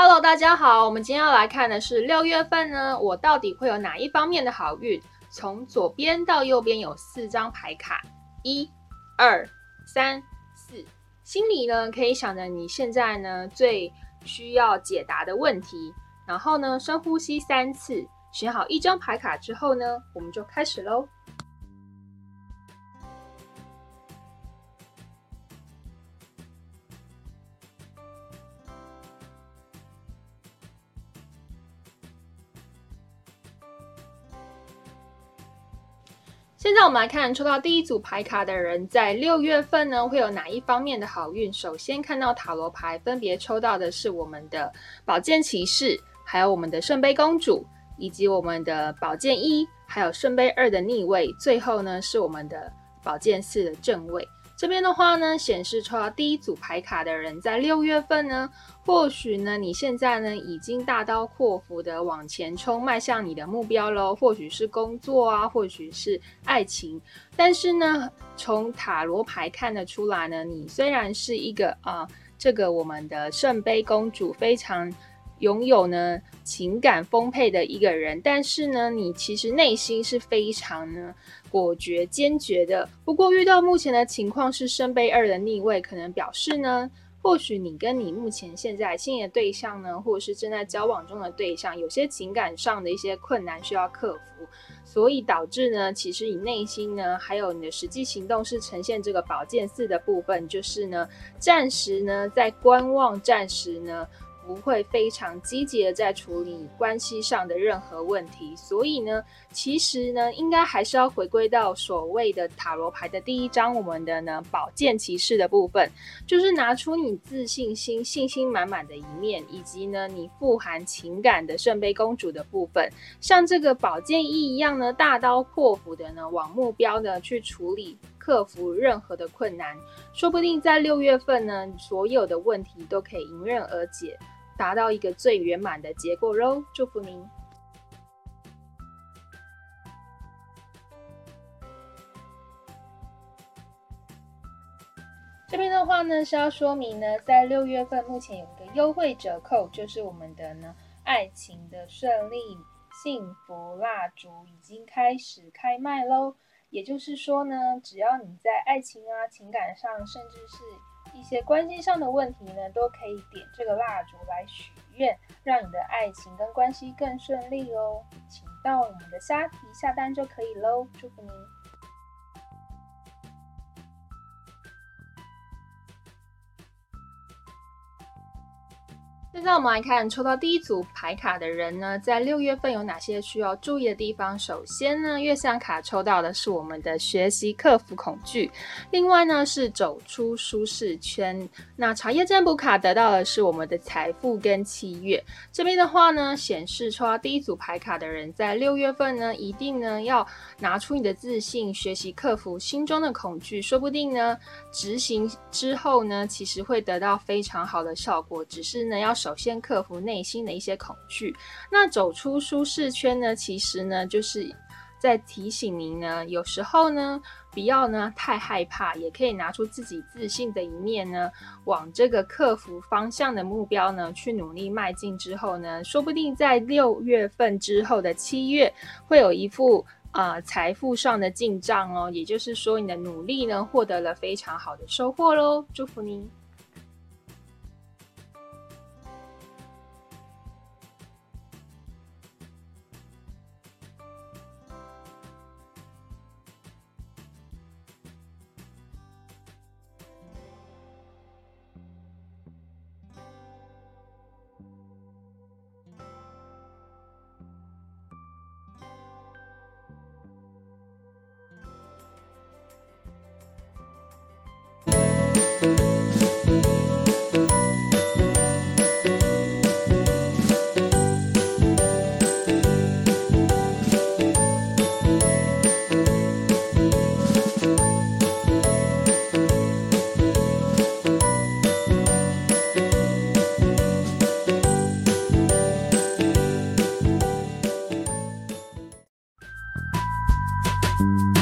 Hello，大家好，我们今天要来看的是六月份呢，我到底会有哪一方面的好运？从左边到右边有四张牌卡，一、二、三、四。心里呢可以想着你现在呢最需要解答的问题，然后呢深呼吸三次，选好一张牌卡之后呢，我们就开始喽。现在我们来看抽到第一组牌卡的人，在六月份呢会有哪一方面的好运？首先看到塔罗牌，分别抽到的是我们的宝剑骑士，还有我们的圣杯公主，以及我们的宝剑一，还有圣杯二的逆位，最后呢是我们的宝剑四的正位。这边的话呢，显示抽到第一组牌卡的人，在六月份呢，或许呢，你现在呢已经大刀阔斧的往前冲，迈向你的目标喽。或许是工作啊，或许是爱情，但是呢，从塔罗牌看得出来呢，你虽然是一个啊，这个我们的圣杯公主非常。拥有呢情感丰沛的一个人，但是呢，你其实内心是非常呢果决坚决的。不过遇到目前的情况是圣杯二的逆位，可能表示呢，或许你跟你目前现在心仪的对象呢，或者是正在交往中的对象，有些情感上的一些困难需要克服，所以导致呢，其实你内心呢，还有你的实际行动是呈现这个宝剑四的部分，就是呢，暂时呢在观望，暂时呢。不会非常积极的在处理关系上的任何问题，所以呢，其实呢，应该还是要回归到所谓的塔罗牌的第一章，我们的呢宝剑骑士的部分，就是拿出你自信心、信心满满的一面，以及呢你富含情感的圣杯公主的部分，像这个宝剑一一样呢，大刀阔斧的呢往目标呢去处理。克服任何的困难，说不定在六月份呢，所有的问题都可以迎刃而解，达到一个最圆满的结果喽！祝福您。这边的话呢，是要说明呢，在六月份目前有一个优惠折扣，就是我们的呢爱情的顺利幸福蜡烛已经开始开卖喽。也就是说呢，只要你在爱情啊、情感上，甚至是一些关系上的问题呢，都可以点这个蜡烛来许愿，让你的爱情跟关系更顺利哦。请到我们的虾皮下单就可以喽，祝福您。现在我们来看抽到第一组牌卡的人呢，在六月份有哪些需要注意的地方？首先呢，月相卡抽到的是我们的学习克服恐惧，另外呢是走出舒适圈。那茶叶占卜卡得到的是我们的财富跟七月。这边的话呢，显示抽到第一组牌卡的人，在六月份呢，一定呢要拿出你的自信，学习克服心中的恐惧，说不定呢执行之后呢，其实会得到非常好的效果。只是呢要。首先克服内心的一些恐惧，那走出舒适圈呢？其实呢，就是在提醒您呢，有时候呢，不要呢太害怕，也可以拿出自己自信的一面呢，往这个克服方向的目标呢去努力迈进。之后呢，说不定在六月份之后的七月，会有一副啊财富上的进账哦。也就是说，你的努力呢，获得了非常好的收获喽！祝福您。you